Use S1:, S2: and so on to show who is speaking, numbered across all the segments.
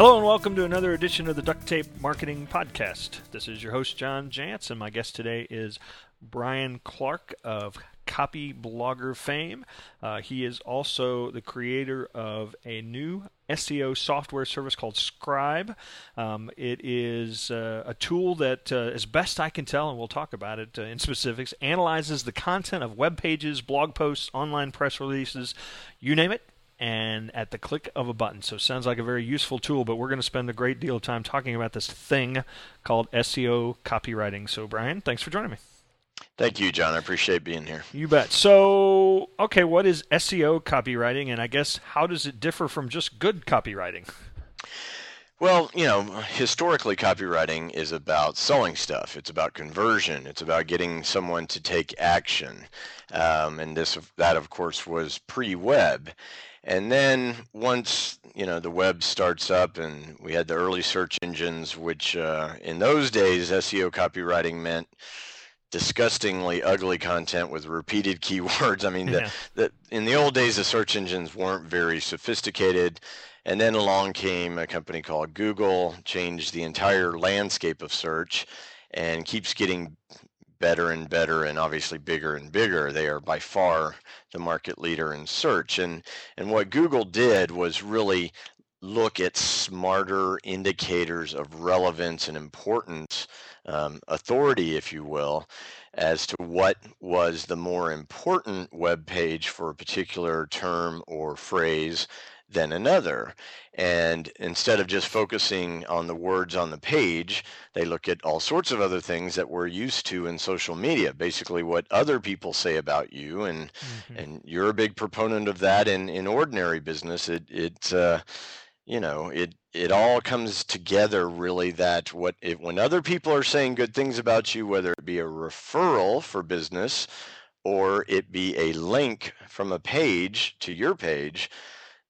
S1: Hello and welcome to another edition of the Duct Tape Marketing Podcast. This is your host, John Jantsch, and my guest today is Brian Clark of Copyblogger fame. Uh, he is also the creator of a new SEO software service called Scribe. Um, it is uh, a tool that, uh, as best I can tell, and we'll talk about it uh, in specifics, analyzes the content of web pages, blog posts, online press releases, you name it, and at the click of a button. So it sounds like a very useful tool, but we're going to spend a great deal of time talking about this thing called SEO copywriting. So, Brian, thanks for joining me.
S2: Thank you, John. I appreciate being here.
S1: You bet. So, okay, what is SEO copywriting, and I guess how does it differ from just good copywriting?
S2: Well, you know, historically, copywriting is about selling stuff. It's about conversion. It's about getting someone to take action, um, and this that, of course, was pre-web. And then once you know the web starts up, and we had the early search engines, which uh, in those days SEO copywriting meant disgustingly ugly content with repeated keywords. I mean, yeah. the, the, in the old days, the search engines weren't very sophisticated. And then along came a company called Google, changed the entire landscape of search, and keeps getting better and better and obviously bigger and bigger. They are by far the market leader in search. And and what Google did was really look at smarter indicators of relevance and importance, um, authority, if you will, as to what was the more important web page for a particular term or phrase than another. And instead of just focusing on the words on the page, they look at all sorts of other things that we're used to in social media, basically what other people say about you. And mm-hmm. and you're a big proponent of that in, in ordinary business. It it uh, you know, it it all comes together really that what if, when other people are saying good things about you, whether it be a referral for business or it be a link from a page to your page,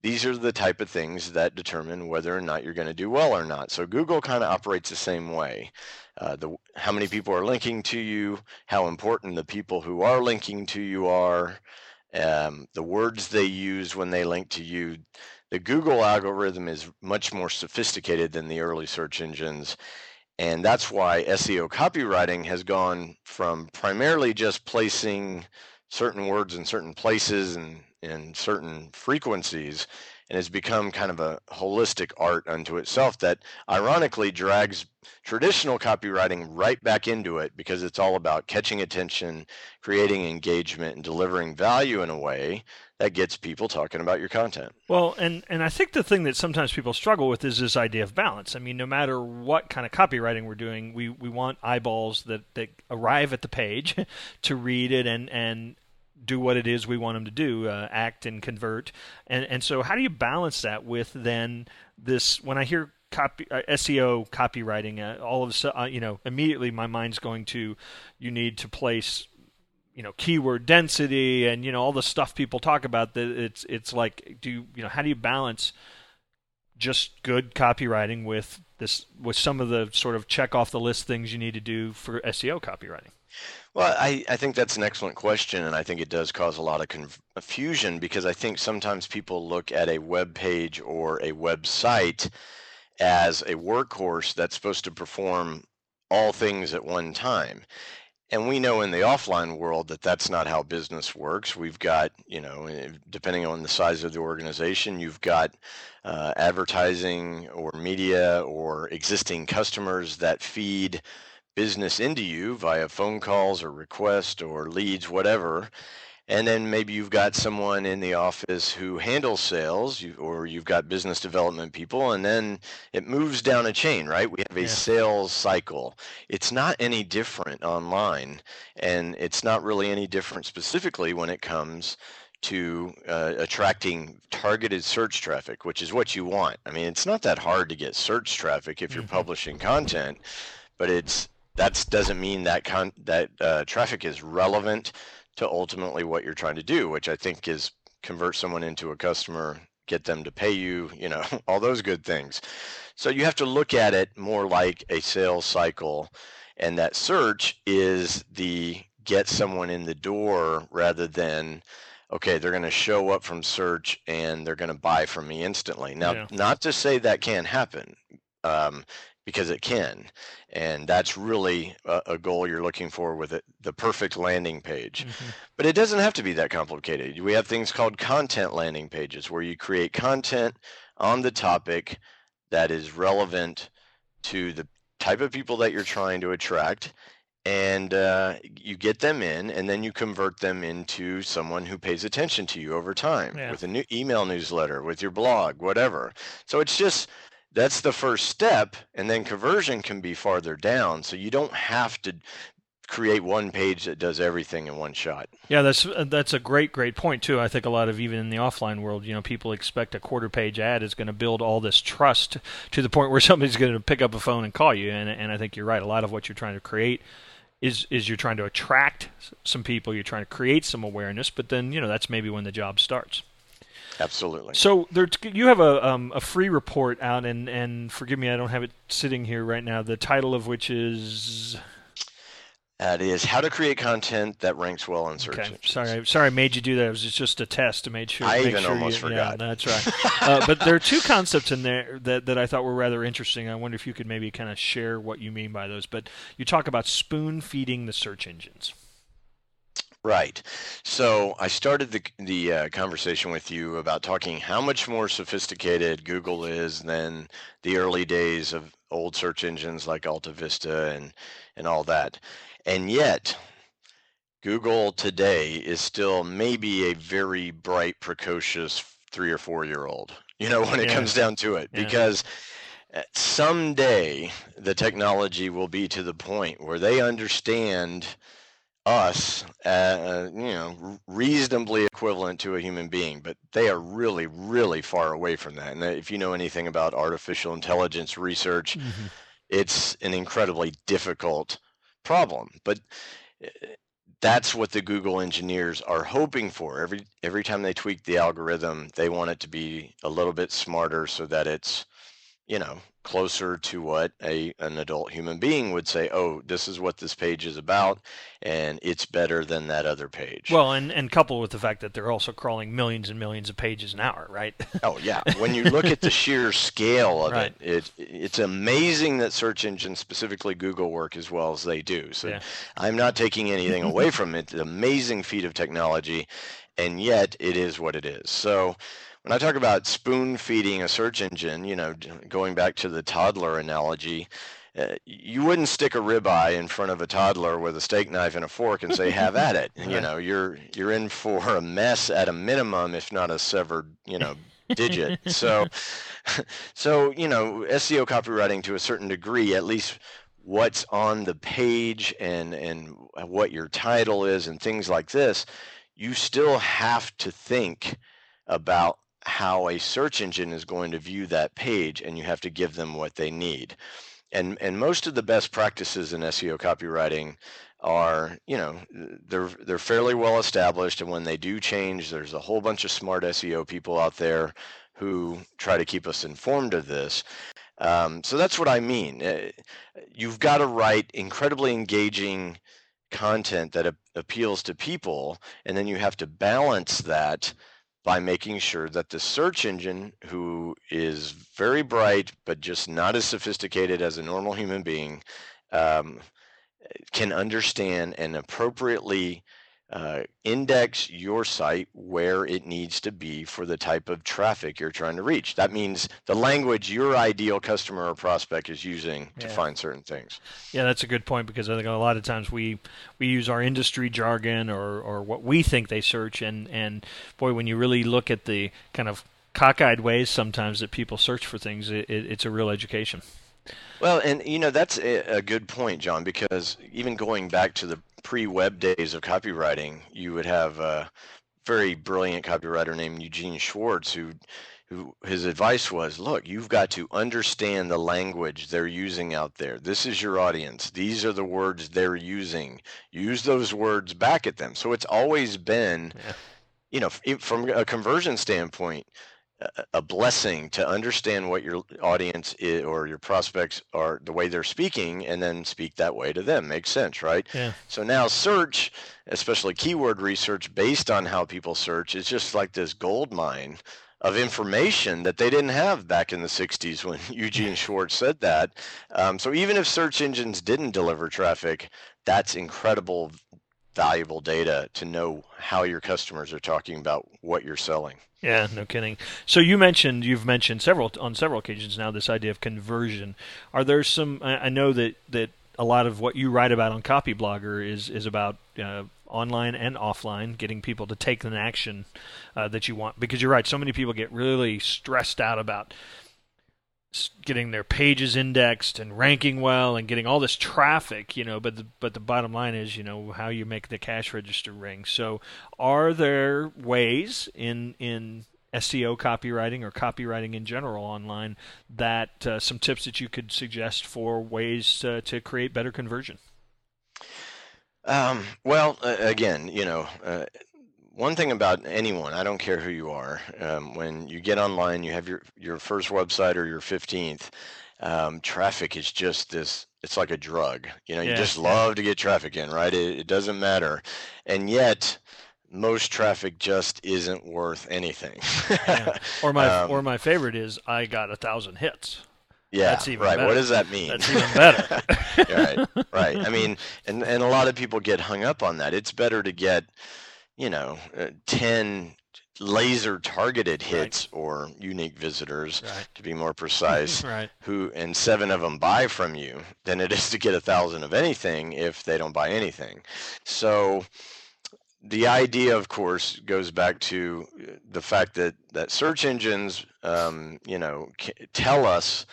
S2: these are the type of things that determine whether or not you're going to do well or not. So Google kind of operates the same way. Uh, the how many people are linking to you, how important the people who are linking to you are, um, the words they use when they link to you. The Google algorithm is much more sophisticated than the early search engines. And that's why SEO copywriting has gone from primarily just placing certain words in certain places and in certain frequencies and has become kind of a holistic art unto itself that ironically drags traditional copywriting right back into it because it's all about catching attention, creating engagement, and delivering value in a way that gets people talking about your content.
S1: Well, and and I think the thing that sometimes people struggle with is this idea of balance. I mean, no matter what kind of copywriting we're doing, we, we want eyeballs that, that arrive at the page to read it and and do what it is we want them to do, uh, act and convert. And and so how do you balance that with then this when I hear copy uh, SEO copywriting uh, all of a uh, you know immediately my mind's going to you need to place you know keyword density and you know all the stuff people talk about that it's it's like do you, you know how do you balance just good copywriting with this with some of the sort of check off the list things you need to do for SEO copywriting
S2: well, I, I think that's an excellent question, and I think it does cause a lot of confusion because I think sometimes people look at a web page or a website as a workhorse that's supposed to perform all things at one time. And we know in the offline world that that's not how business works. We've got, you know, eh, depending on the size of the organization, you've got uh, advertising or media or existing customers that feed business into you via phone calls or requests or leads, whatever. And then maybe you've got someone in the office who handles sales, you, or you've got business development people, and then it moves down a chain, right? We have a yeah. sales cycle. It's not any different online, and it's not really any different specifically when it comes to uh, attracting targeted search traffic, which is what you want. I mean, it's not that hard to get search traffic if you're mm-hmm. publishing content, but it's that doesn't mean that con- that uh, traffic is relevant to ultimately what you're trying to do, which I think is convert someone into a customer, get them to pay you, you know, all those good things. So you have to look at it more like a sales cycle, and that search is the get someone in the door rather than okay, they're going to show up from search and they're going to buy from me instantly. Now,
S1: Yeah.
S2: not to say that can't happen, um, because it can, and that's really a, a goal you're looking for with it, the perfect landing page.
S1: Mhm.
S2: But it doesn't have to be that complicated. We have things called content landing pages where you create content on the topic that is relevant to the type of people that you're trying to attract. And uh, you get them in, and then you convert them into someone who pays attention to you over time
S1: Yeah.
S2: with a new email newsletter, with your blog, whatever. So it's just that's the first step, and then conversion can be farther down. So you don't have to create one page that does everything in one shot.
S1: Yeah, that's uh, that's a great great point too. I think a lot of even in the offline world, you know, people expect a quarter page ad is going to build all this trust to the point where somebody's going to pick up a phone and call you. And and I think you're right. A lot of what you're trying to create is is you're trying to attract some people. You're trying to create some awareness, but then you know that's maybe when the job starts.
S2: Absolutely.
S1: So there, you have a um, a free report out, and and forgive me, I don't have it sitting here right now. The title of which is
S2: That is how to create content that ranks well in search
S1: Okay,
S2: engines.
S1: sorry, sorry, I made you do that. It was just a test to make sure.
S2: I
S1: make
S2: even
S1: sure
S2: almost
S1: you,
S2: forgot.
S1: Yeah, that's right. uh, but there are two concepts in there that, that I thought were rather interesting. I wonder if you could maybe kind of share what you mean by those. But you talk about spoon feeding the search engines.
S2: Right. So I started the the uh, conversation with you about talking how much more sophisticated Google is than the early days of old search engines like AltaVista and and all that. And yet Google today is still maybe a very bright, precocious three or four year old. You know, when it
S1: Yeah.
S2: comes down to it,
S1: Yeah.
S2: because uh, someday the technology will be to the point where they understand us, uh, you know, reasonably equivalent to a human being, but they are really, really far away from that. And if you know anything about artificial intelligence research, it's an incredibly difficult problem. But uh, that's what the Google engineers are hoping for. Every every time they tweak the algorithm, they want it to be a little bit smarter so that it's, you know, closer to what a an adult human being would say, "Oh, this is what this page is about and it's better than that other page."
S1: Well, and and coupled with the fact that they're also crawling millions and millions of pages an hour, right?
S2: Oh yeah, when you look at the sheer scale of
S1: Right.
S2: it, it it's amazing that search engines, specifically Google, work as well as they do. So
S1: Yeah.
S2: I'm not taking anything away from it. It's an amazing feat of technology, and yet it is what it is. So when I talk about spoon feeding a search engine, you know, going back to the toddler analogy. Uh, you wouldn't stick a ribeye in front of a toddler with a steak knife and a fork and say, "Have at it." You know, you're you're in for a mess at a minimum, if not a severed, you know, digit. So, so you know, SEO copywriting to a certain degree, at least what's on the page and and what your title is and things like this, you still have to think about how a search engine is going to view that page, and you have to give them what they need. And and most of the best practices in SEO copywriting are you know they're they're fairly well established and when they do change there's a whole bunch of smart SEO people out there who try to keep us informed of this um, so that's what I mean Uh, you've got to write incredibly engaging content that a- appeals to people and then you have to balance that by making sure that the search engine who is very bright but just not as sophisticated as a normal human being um, can understand and appropriately uh, index your site where it needs to be for the type of traffic you're trying to reach. That means the language your ideal customer or prospect is using to find certain things.
S1: Yeah, that's a good point because I think a lot of times we we use our industry jargon or, or what we think they search, and, and boy, when you really look at the kind of cockeyed ways sometimes that people search for things, it, it, it's a real education.
S2: Well, and you know that's a, a good point, John, because even going back to the pre-web days of copywriting, you would have a very brilliant copywriter named Eugene Schwartz who who his advice was, look, you've got to understand the language they're using out there. This is your audience. These are the words they're using. Use those words back at them. So it's always been
S1: Yeah.
S2: you know, from a conversion standpoint, a blessing to understand what your audience is, or your prospects are the way they're speaking and then speak that way to them makes sense right
S1: yeah.
S2: so now search especially keyword research based on how people search is just like this gold mine of information that they didn't have back in the 60s when Eugene Schwartz said that. Um, so even if search engines didn't deliver traffic, that's incredible, valuable data to know how your customers are talking about what you're selling.
S1: Yeah, no kidding. So you mentioned you've mentioned several on several occasions now this idea of conversion. Are there some? I know that that a lot of what you write about on Copyblogger is is about uh, online and offline, getting people to take an action uh, that you want. Because you're right, so many people get really stressed out about getting their pages indexed and ranking well and getting all this traffic, you know, but the, but the bottom line is, you know, how you make the cash register ring. So, are there ways in in SEO copywriting or copywriting in general online that uh, some tips that you could suggest for ways uh, to create better conversion?
S2: Um, well, uh, again, you know, uh, one thing about anyone, I don't care who you are, um, when you get online, you have your, your first website or your 15th, um, traffic is just this, it's like a drug. You know, you
S1: Yeah,
S2: just
S1: yeah.
S2: love to get traffic in, right? It, it doesn't matter. And yet, most traffic just isn't worth anything.
S1: Yeah. Or my
S2: Um,
S1: or my favorite is I got a thousand hits.
S2: yeah,
S1: That's even
S2: right.
S1: better.
S2: What does that mean?
S1: That's even better.
S2: right, right. I mean, and and a lot of people get hung up on that. It's better to get, you know, uh, ten laser targeted hits or unique visitors
S1: Right.
S2: to be more precise
S1: right.
S2: who and seven of them buy from you than it is to get a thousand of anything if they don't buy anything so the idea of course goes back to uh, the fact that that search engines um, you know tell us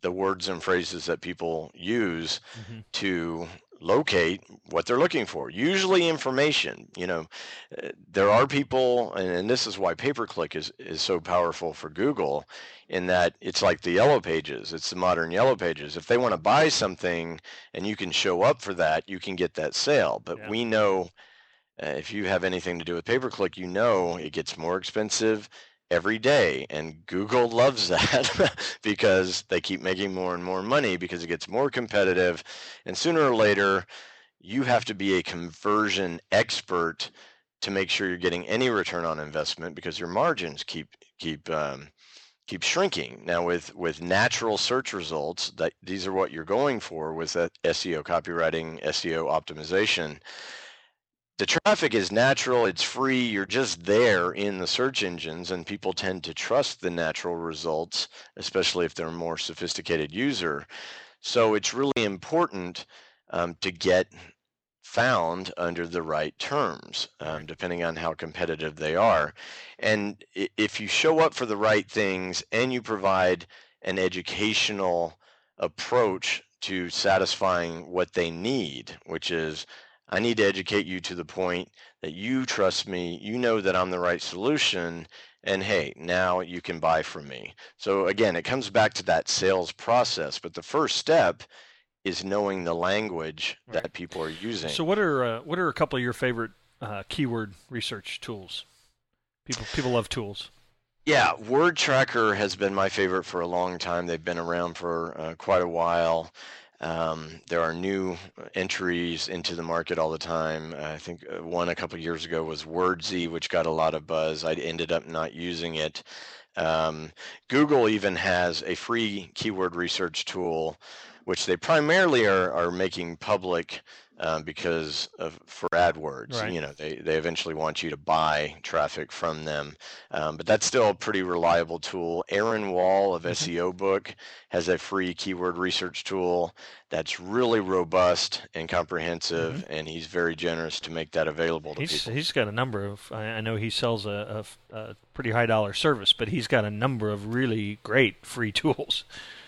S2: the words and phrases that people use
S1: Mhm.
S2: to locate what they're looking for. Usually information you know uh, there are people and, and this is why pay per click is, is so powerful for google in that it's like the yellow pages it's the modern yellow pages. If they want to buy something and you can show up for that you can get that sale. But
S1: Yeah.
S2: we know uh, if you have anything to do with pay per click you know it gets more expensive every day and google loves that because they keep making more and more money because it gets more competitive and sooner or later you have to be a conversion expert to make sure you're getting any return on investment because your margins keep keep um, keep shrinking. Now with with natural search results that these are what you're going for with that seo copywriting seo optimization the traffic is natural it's free you're just there in the search engines and people tend to trust the natural results especially if they're a more sophisticated user. So it's really important um, to get found under the right terms um, depending on how competitive they are. And if you show up for the right things and you provide an educational approach to satisfying what they need which is I need to educate you to the point that you trust me, you know that I'm the right solution, and hey, now you can buy from me. So again, it comes back to that sales process, but the first step is knowing the language
S1: Right.
S2: that people are using.
S1: So what are uh, what are a couple of your favorite uh, keyword research tools? People people love tools.
S2: Yeah, Wordtracker has been my favorite for a long time. They've been around for uh, quite a while. Um, there are new entries into the market all the time. I think uh, one a couple years ago was Wordze, which got a lot of buzz. I ended up not using it. Um, Google even has a free keyword research tool, which they primarily are, are making public um, because of for AdWords.
S1: Right.
S2: You know, they, they eventually want you to buy traffic from them. Um, but that's still a pretty reliable tool. Aaron Wall of
S1: Mhm.
S2: SEO Book has a free keyword research tool that's really robust and comprehensive, and he's very generous to make that available to
S1: He's
S2: people.
S1: he's got a number of. I, I know he sells a, a, a pretty high dollar service, but he's got a number of really great free tools.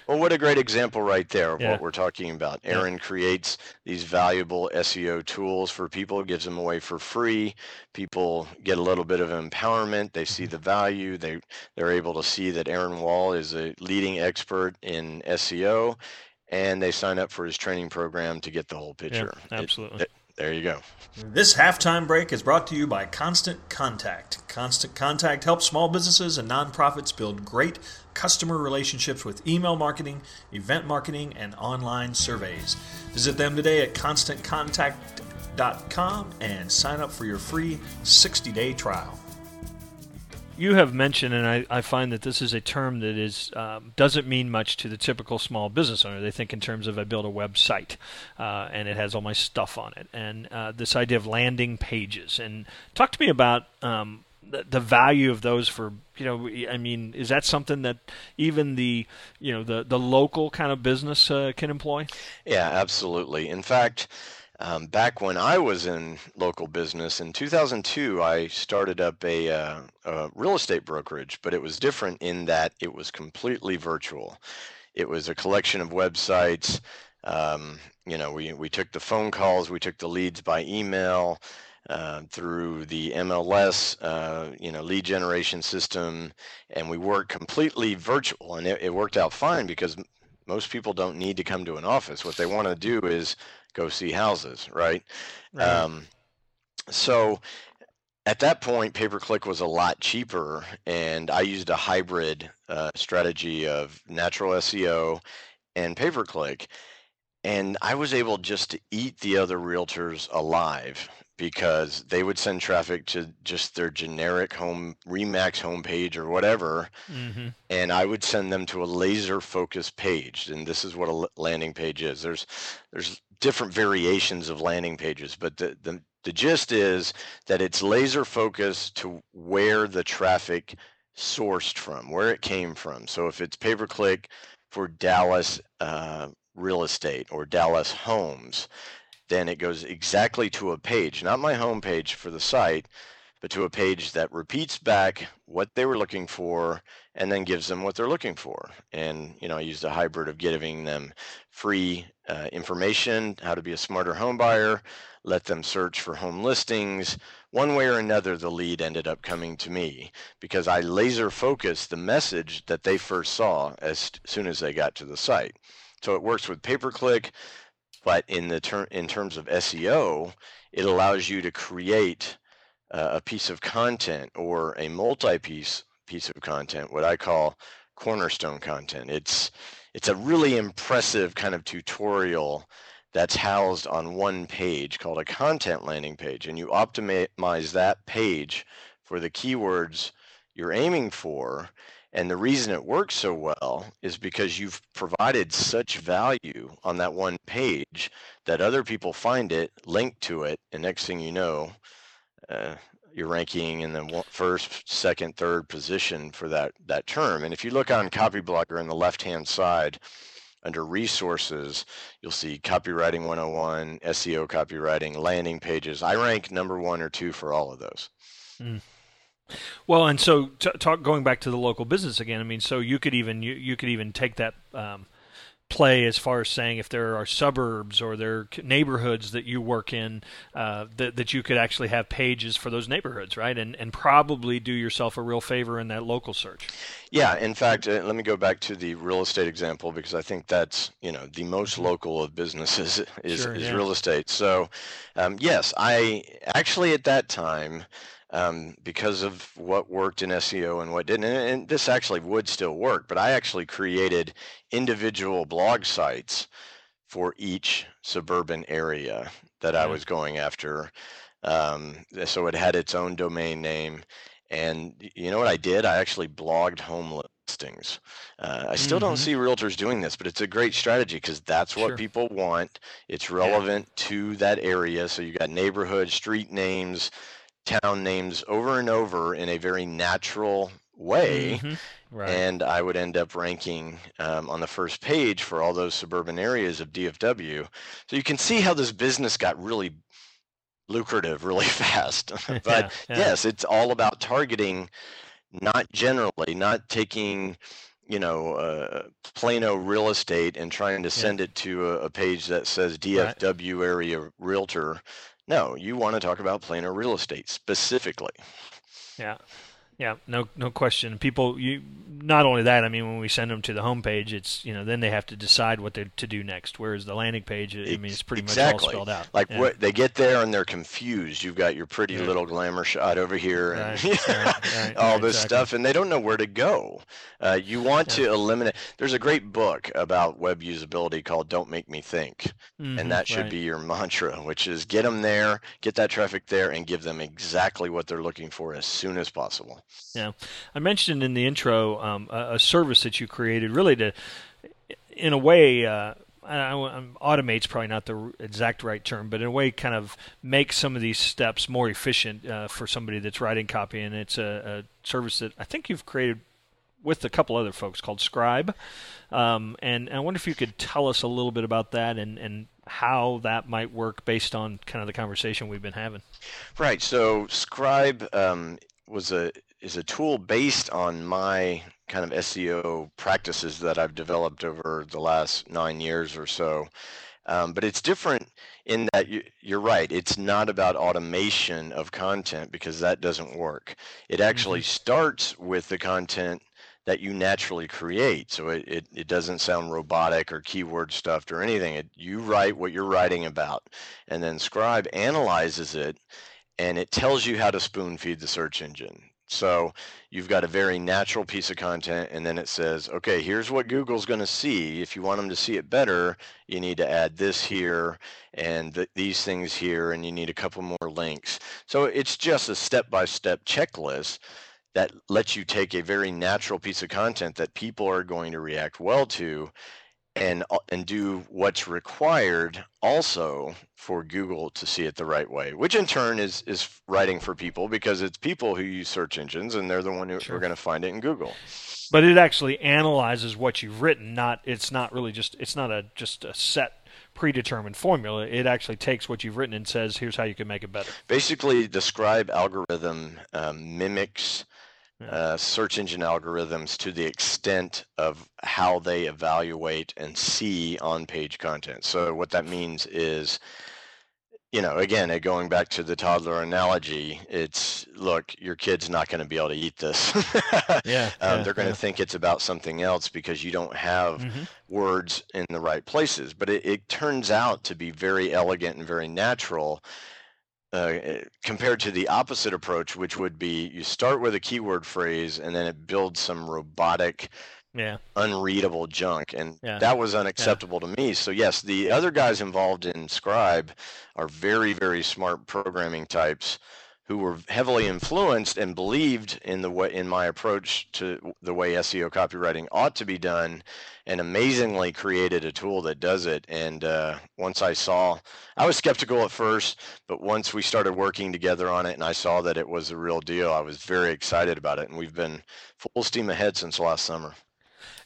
S2: Well, what a great example right there of
S1: Yeah.
S2: what we're talking about.
S1: Yeah.
S2: Aaron creates these valuable SEO tools for people, gives them away for free. People get a little bit of empowerment. They see mm-hmm. the value. They they're able to see that Aaron Wall is a leading expert in SEO, and they sign up for his training program to get the whole picture. It-
S1: absolutely.
S2: it- There you go.
S3: This halftime break is brought to you by Constant Contact. Constant Contact helps small businesses and nonprofits build great customer relationships with email marketing, event marketing, and online surveys. Visit them today at constantcontact.com and sign up for your free 60 day trial
S1: you have mentioned, and I, I find that this is a term that is um, doesn't mean much to the typical small business owner. They think in terms of I build a website uh, and it has all my stuff on it, and uh, this idea of landing pages. And talk to me about um, the, value of those for you know. I mean, is that something that even the you know the the local kind of business uh, can employ?
S2: Yeah, absolutely. In fact. Um, back when I was in local business in 2002, I started up a, uh, a, real estate brokerage, but it was different in that it was completely virtual. It was a collection of websites. Um, you know, we, we took the phone calls, we took the leads by email. Uh, through the MLS, uh, you know, lead generation system, and we worked completely virtual, and it, it worked out fine because most people don't need to come to an office. What they want to do is go see houses, right? right. Um, so at that point, pay per click was a lot cheaper, and I used a hybrid uh, strategy of natural SEO and pay per click. And I was able just to eat the other realtors alive because they would send traffic to just their generic home Remax homepage or whatever, mm-hmm. and I would send them to a laser focused page. And this is what a landing page is. There's there's different variations of landing pages, but the, the the gist is that it's laser focused to where the traffic sourced from, where it came from. So if it's pay per click for Dallas uh, real estate or Dallas homes, then it goes exactly to a page, not my home page for the site, but to a page that repeats back what they were looking for and then gives them what they're looking for. And, you know, I used a hybrid of giving them free uh, information, how to be a smarter home buyer, let them search for home listings. One way or another, the lead ended up coming to me because I laser focused the message that they first saw as soon as they got to the site. So it works with pay per click, but in the ter- in terms of SEO, it allows you to create uh, a piece of content or a multi-piece piece of content, what I call cornerstone content. It's it's a really impressive kind of tutorial that's housed on one page called a content landing page, and you optimize that page for the keywords you're aiming for and the reason it works so well is because you've provided such value on that one page that other people find it, link to it, and next thing you know, uh, you're ranking in the first, second, third position for that that term. And if you look on Copy Copyblogger on the left-hand side, under resources, you'll see copywriting 101, SEO copywriting, landing pages. I rank number one or two for all of those. Mm.
S1: Well, and so t- talk going back to the local business again. I mean, so you could even you, you could even take that um, play as far as saying if there are suburbs or there are neighborhoods that you work in uh, that that you could actually have pages for those neighborhoods, right? And and probably do yourself a real favor in that local search.
S2: Yeah, in fact, uh, let me go back to the real estate example because I think that's you know the most mm-hmm. local of businesses is sure, is yeah. real estate. So, um, yes, I actually at that time um, because of what worked in SEO and what didn't. And, and, this actually would still work, but I actually created individual blog sites for each suburban area that I was going after. Um, so it had its own domain name. And you know what I did? I actually blogged home listings. Uh, I still mm-hmm. don't see realtors doing this, but it's a great strategy because that's what sure. people want. It's relevant yeah. to that area. So you got neighborhood, street names, town names over and over in a very natural way. Mm-hmm. Right. And I would end up ranking um, on the first page for all those suburban areas of DFW. So you can see how this business got really lucrative really fast. but yeah, yeah. yes, it's all about targeting, not generally, not taking you know, uh, Plano real estate and trying to send yeah. it to a, a, page that says DFW right. area realtor no, you want to talk about Plano real estate specifically.
S1: Yeah. Yeah, no, no question. People, you not only that. I mean, when we send them to the homepage, it's you know then they have to decide what they're to do next. Whereas the landing page, I mean, it's pretty
S2: exactly.
S1: much all spelled out.
S2: Like
S1: yeah.
S2: what they get there and they're confused. You've got your pretty
S1: Right.
S2: little glamour shot over here and
S1: Right, right, right,
S2: all this
S1: exactly.
S2: stuff, and they don't know where to go. Uh, you want to eliminate. There's a great book about web usability called "Don't Make Me Think."
S1: Mhm,
S2: and that should be your mantra, which is get them there, get that traffic there, and give them exactly what they're looking for as soon as possible.
S1: Yeah, I mentioned in the intro um, a, a service that you created, really to, in a way, uh, I, I, automates probably not the exact right term, but in a way, kind of makes some of these steps more efficient uh, for somebody that's writing copy. And it's a, a service that I think you've created with a couple other folks called Scribe. Um, and, and I wonder if you could tell us a little bit about that and, and how that might work based on kind of the conversation we've been having.
S2: Right. So Scribe um, was a is a tool based on my kind of SEO practices that I've developed over the last nine years or so. Um, but it's different in that you, you're right. It's not about automation of content because that doesn't work. It actually starts with the content that you naturally create. So it, it, it doesn't sound robotic or keyword stuffed or anything. It, you write what you're writing about, and then Scribe analyzes it and it tells you how to spoon feed the search engine. So you've got a very natural piece of content, and then it says, okay, here's what Google's going to see. If you want them to see it better, you need to add this here and th- these things here, and you need a couple more links. So it's just a step by step checklist that lets you take a very natural piece of content that people are going to react well to and uh, and do what's required also for Google to see it the right way, which in turn is is writing for people because it's people who use search engines and they're the one who
S1: Sure.
S2: are going to find it in Google.
S1: but it actually analyzes what you've written not it's not really just it's not a just a set predetermined formula it actually takes what you've written and says here's how you can make it better
S2: Basically, the Scribe algorithm um, mimics. Uh, search engine algorithms to the extent of how they evaluate and see on-page content. So what that means is you know, again, uh, going back to the toddler analogy, it's look, your kid's not going to be able to eat this.
S1: Yeah,
S2: um,
S1: yeah,
S2: they're going to
S1: yeah.
S2: think it's about something else because you don't have
S1: Mhm.
S2: words in the right places. But it, it turns out to be very elegant and very natural uh, uh, compared to the opposite approach, which would be you start with a keyword phrase and then it builds some robotic
S1: yeah.
S2: unreadable junk and
S1: Yeah.
S2: that was unacceptable to me. So yes the other guys involved in scribe are very very smart programming types who were heavily influenced and believed in the way in my approach to the way SEO copywriting ought to be done and amazingly created a tool that does it. And uh, once I saw I was skeptical at first but once we started working together on it and I saw that it was the real deal I was very excited about it. And we've been full steam ahead since last summer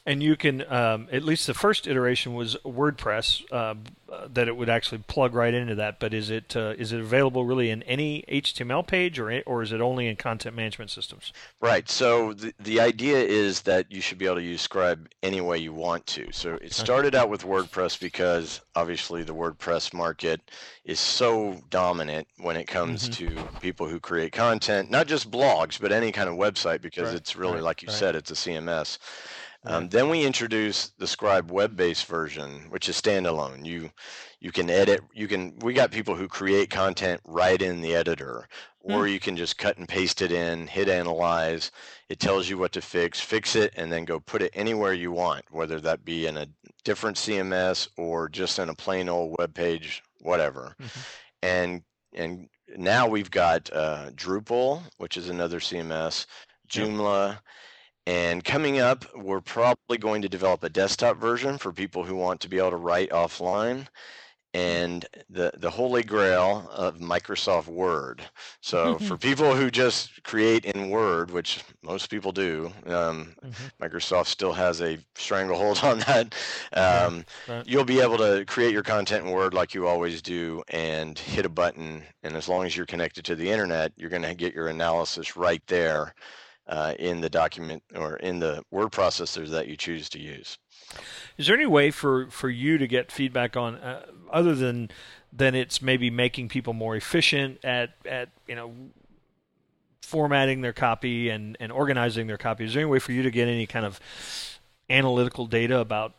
S1: and you can um, at least the first iteration was WordPress uh, uh, that it would actually plug right into that. But is it uh, is it available really in any HTML page or or is it only in content management systems?
S2: Right. So the, the idea is that you should be able to use Scribe any way you want to. So it started out with WordPress because obviously the WordPress market is so dominant when it comes to people who create content, not just blogs, but any kind of website because
S1: Right,
S2: it's really,
S1: right,
S2: like you
S1: right.
S2: said, it's a CMS. Um, then we introduced the Scribe web-based version, which is standalone. You you can edit. You can. We got people who create content right in the editor, or you can just cut and paste it in, hit analyze. It tells you what to fix, fix it, and then go put it anywhere you want, whether that be in a different CMS or just in a plain old web page, whatever.
S1: Mhm.
S2: And and now we've got uh, Drupal, which is another CMS. Joomla, and coming up, we're probably going to develop a desktop version for people who want to be able to write offline and the, the holy grail of Microsoft Word. So for people who just create in Word, which most people do, um,
S1: Mhm.
S2: Microsoft still has a stranglehold on that. Um,
S1: right.
S2: You'll be able to create your content in Word like you always do and hit a button. And as long as you're connected to the internet, you're going to get your analysis right there uh, in the document or in the word processors that you choose to use.
S1: Is there any way for, for you to get feedback on uh, other than than it's maybe making people more efficient at at you know formatting their copy and, and organizing their copy. Is there any way for you to get any kind of analytical data about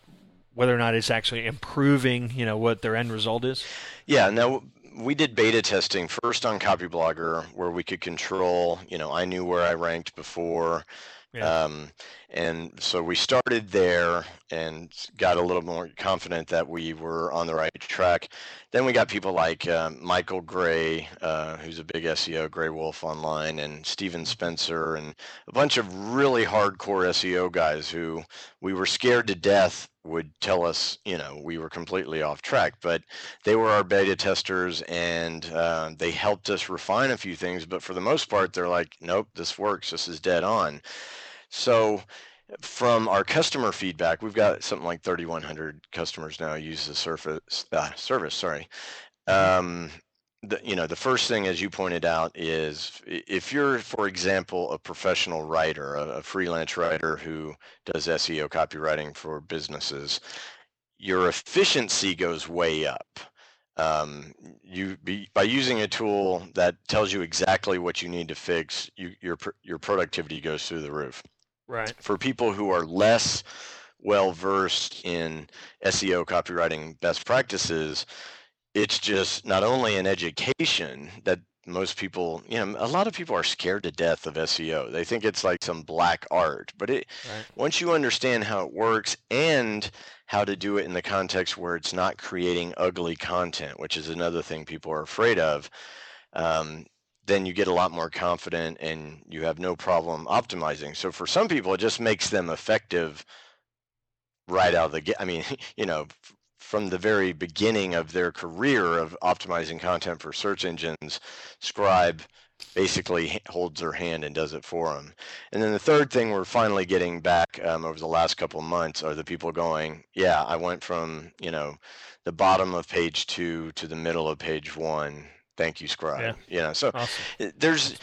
S1: whether or not it's actually improving, you know, what their end result is?
S2: Yeah, no, we did beta testing first on Copyblogger where we could control, you know, I knew where I ranked before. Yeah. Um, and so we started there and got a little more confident that we were on the right track. Then we got people like uh, Michael Gray, uh, who's a big SEO, Gray Wolf Online, and Steven Spencer, and a bunch of really hardcore SEO guys who we were scared to death would tell us, you know, we were completely off track. But they were our beta testers and uh, they helped us refine a few things. But for the most part, they're like, nope, this works. This is dead on. So from our customer feedback, we've got something like 3,100 customers now use the surface uh, service. Sorry. Mm-hmm. Um, the, you know, the first thing, as you pointed out, is if you're, for example, a professional writer, a, a freelance writer who does SEO copywriting for businesses, your efficiency goes way up. Um, you be, by using a tool that tells you exactly what you need to fix, you, your your productivity goes through the roof.
S1: Right.
S2: For people who are less well versed in SEO copywriting best practices, it's just not only an education that most people, you know, a lot of people are scared to death of SEO. They think it's like some black art, but it right. once you understand how it works and how to do it in the context where it's not creating ugly content, which is another thing people are afraid of, um, then you get a lot more confident and you have no problem optimizing. So for some people, it just makes them effective right out of the gate. I mean, you know, from the very beginning of their career of optimizing content for search engines, Scribe basically holds their hand and does it for them. And then the third thing we're finally getting back um, over the last couple months are the people going, yeah, I went from, you know, the bottom of page two to the middle of page one thank you scribe yeah. you know so awesome. Eh, there's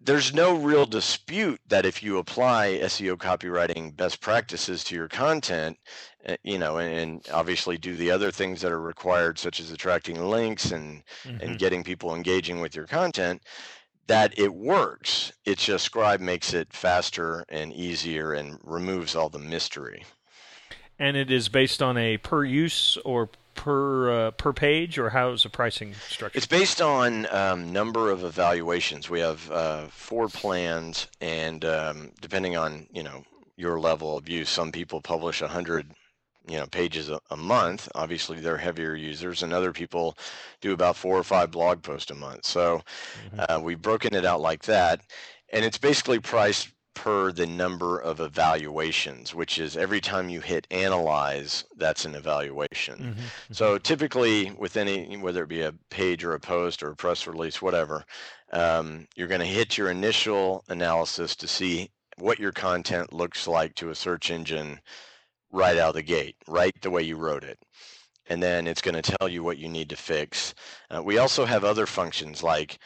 S2: there's no real dispute that if you apply seo copywriting best practices to your content eh, you know and, and obviously do the other things that are required such as attracting links and mm-hmm. and getting people engaging with your content that it works it's just scribe makes it faster and easier and removes all the mystery
S1: and it is based on a per use or per uh, per page, or how is the pricing structured?
S2: It's based on um, number of evaluations. We have uh, four plans, and um, depending on you know your level of use, some people publish a hundred you know pages a, a, month. Obviously, they're heavier users, and other people do about four or five blog posts a month. So mm-hmm. uh, we've broken it out like that, and it's basically priced per the number of evaluations, which is every time you hit analyze, that's an evaluation. Mm-hmm. mm-hmm. So typically, with any, whether it be a page or a post or a press release, whatever, um, you're going to hit your initial analysis to see what your content looks like to a search engine right out of the gate, right the way you wrote it and then it's going to tell you what you need to fix. Uh, we also have other functions like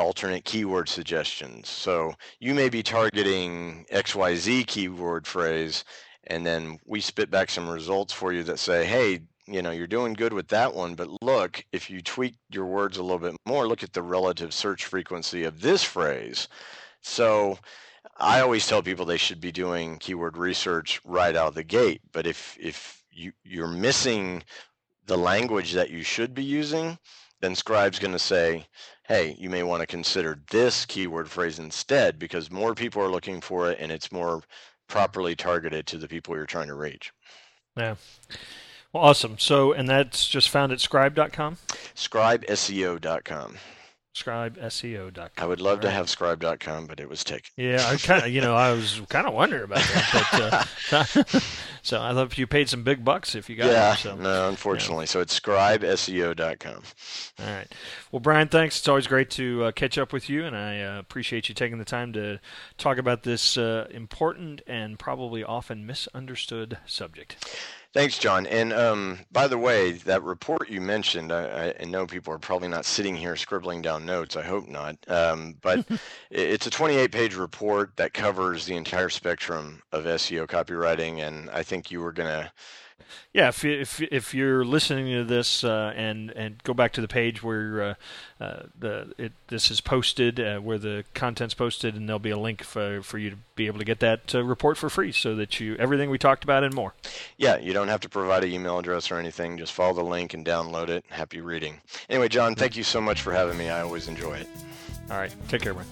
S2: alternate keyword suggestions. So you may be targeting XYZ keyword phrase, and then we spit back some results for you that say, hey, you know, you're doing good with that one, but look, if you tweak your words a little bit more, look at the relative search frequency of this phrase. So I always tell people they should be doing keyword research right out of the gate. But if if you, you're missing the language that you should be using, then Scribe's going to say, hey, you may want to consider this keyword phrase instead because more people are looking for it and it's more properly targeted to the people you're trying to reach.
S1: Yeah. Well, awesome. So, and that's just found at scribe.com?
S2: Scribeseo.com
S1: scribeseo.com.
S2: I would love right. to have scribe.com, but it was taken.
S1: Yeah, I kind of, you know, I was kind of wondering about that. But, uh, so I thought you paid some big bucks if you got
S2: yeah,
S1: it. So,
S2: no, unfortunately. Yeah. So it's scribeseo.com.
S1: All right. Well, Brian, thanks. It's always great to uh, catch up with you, and I uh, appreciate you taking the time to talk about this uh, important and probably often misunderstood subject.
S2: Thanks, John. And um, by the way, that report you mentioned, I, I, know people are probably not sitting here scribbling down notes. I hope not. Um, but it's a 28 page report that covers the entire spectrum of SEO copywriting. And I think you were going to
S1: yeah, if if if you're listening to this uh, and and go back to the page where uh, uh, the it, this is posted, uh, where the content's posted, and there'll be a link for for you to be able to get that uh, report for free, so that you everything we talked about and more.
S2: Yeah, you don't have to provide an email address or anything. Just follow the link and download it. Happy reading. Anyway, John, thank you so much for having me. I always enjoy it.
S1: All right, take care, man.